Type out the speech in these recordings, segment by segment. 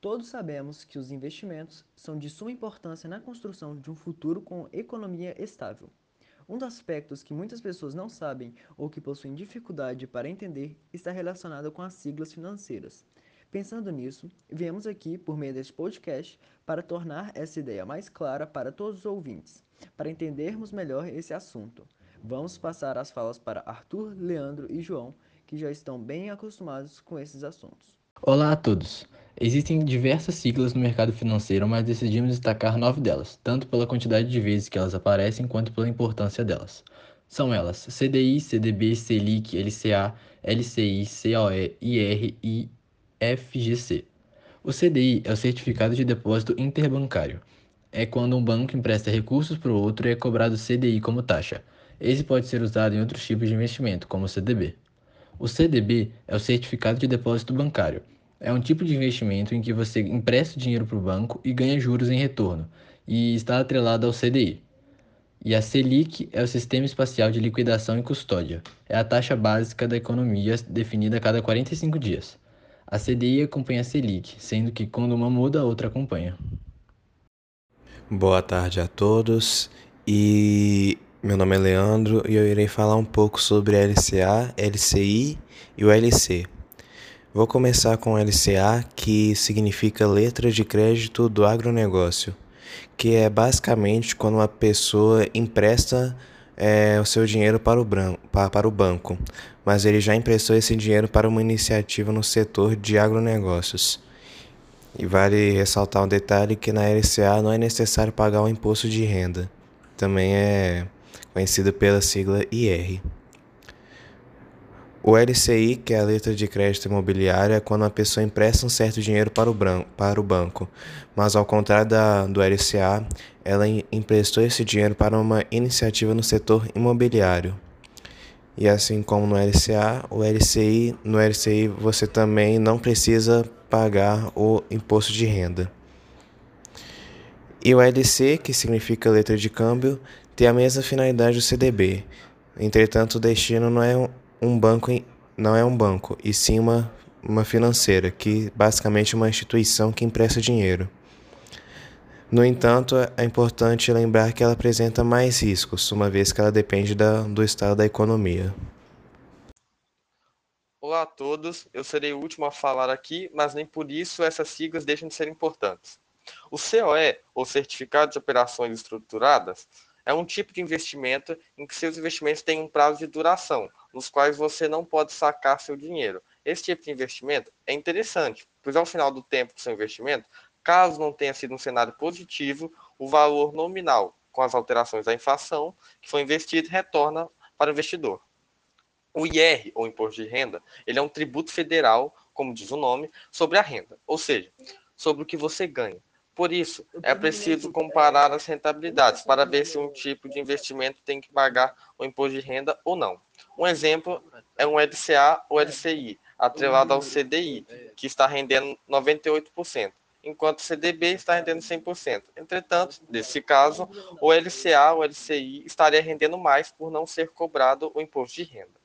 Todos sabemos que os investimentos são de suma importância na construção de um futuro com economia estável. Um dos aspectos que muitas pessoas não sabem ou que possuem dificuldade para entender está relacionado com as siglas financeiras. Pensando nisso, viemos aqui por meio deste podcast para tornar essa ideia mais clara para todos os ouvintes, para entendermos melhor esse assunto. Vamos passar as falas para Arthur, Leandro e João, que já estão bem acostumados com esses assuntos. Olá a todos! Existem diversas siglas no mercado financeiro, mas decidimos destacar nove delas, tanto pela quantidade de vezes que elas aparecem quanto pela importância delas. São elas CDI, CDB, Selic, LCA, LCI, COE, IR e FGC. O CDI é o Certificado de Depósito Interbancário. É quando um banco empresta recursos para o outro e é cobrado CDI como taxa. Esse pode ser usado em outros tipos de investimento, como o CDB. O CDB é o Certificado de Depósito Bancário é um tipo de investimento em que você empresta dinheiro para o banco e ganha juros em retorno, e está atrelado ao CDI. E a Selic é o Sistema Espacial de Liquidação e Custódia. É a taxa básica da economia definida a cada 45 dias. A CDI acompanha a Selic, sendo que quando uma muda, a outra acompanha. Boa tarde a todos. E meu nome é Leandro e eu irei falar um pouco sobre LCA, LCI e o LC. Vou começar com LCA, que significa Letra de Crédito do Agronegócio, que é basicamente quando uma pessoa empresta é, o seu dinheiro para o, branco, para o banco, mas ele já emprestou esse dinheiro para uma iniciativa no setor de agronegócios. E vale ressaltar um detalhe que na LCA não é necessário pagar o imposto de renda. Também é conhecido pela sigla IR. O LCI, que é a letra de crédito imobiliário, é quando a pessoa empresta um certo dinheiro para o, branco, para o banco, mas ao contrário da, do LCA, ela emprestou esse dinheiro para uma iniciativa no setor imobiliário. E assim como no LCA, o LCI, no LCI você também não precisa pagar o imposto de renda. E o LC, que significa letra de câmbio, tem a mesma finalidade do CDB. Entretanto, o destino não é um banco não é um banco, e sim uma, uma financeira, que basicamente é uma instituição que empresta dinheiro. No entanto, é importante lembrar que ela apresenta mais riscos, uma vez que ela depende da, do estado da economia. Olá a todos, eu serei o último a falar aqui, mas nem por isso essas siglas deixam de ser importantes. O COE, ou Certificado de Operações Estruturadas, é um tipo de investimento em que seus investimentos têm um prazo de duração, nos quais você não pode sacar seu dinheiro. Esse tipo de investimento é interessante, pois ao final do tempo do seu investimento, caso não tenha sido um cenário positivo, o valor nominal, com as alterações da inflação, que foi investido, retorna para o investidor. O IR, ou Imposto de Renda, ele é um tributo federal, como diz o nome, sobre a renda, ou seja, sobre o que você ganha. Por isso, é preciso comparar as rentabilidades para ver se um tipo de investimento tem que pagar o imposto de renda ou não. Um exemplo é um LCA ou LCI, atrelado ao CDI, que está rendendo 98%, enquanto o CDB está rendendo 100%. Entretanto, nesse caso, o LCA ou LCI estaria rendendo mais por não ser cobrado o imposto de renda.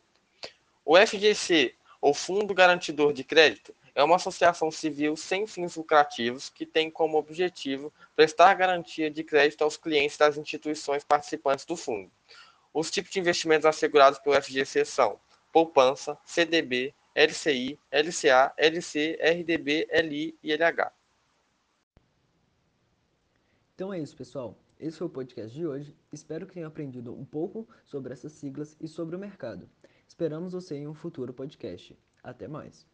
O FGC, ou Fundo Garantidor de Crédito, é uma associação civil sem fins lucrativos que tem como objetivo prestar garantia de crédito aos clientes das instituições participantes do fundo. Os tipos de investimentos assegurados pelo FGC são poupança, CDB, LCI, LCA, LC, RDB, LI e LH. Então é isso, pessoal. Esse foi o podcast de hoje. Espero que tenham aprendido um pouco sobre essas siglas e sobre o mercado. Esperamos você em um futuro podcast. Até mais.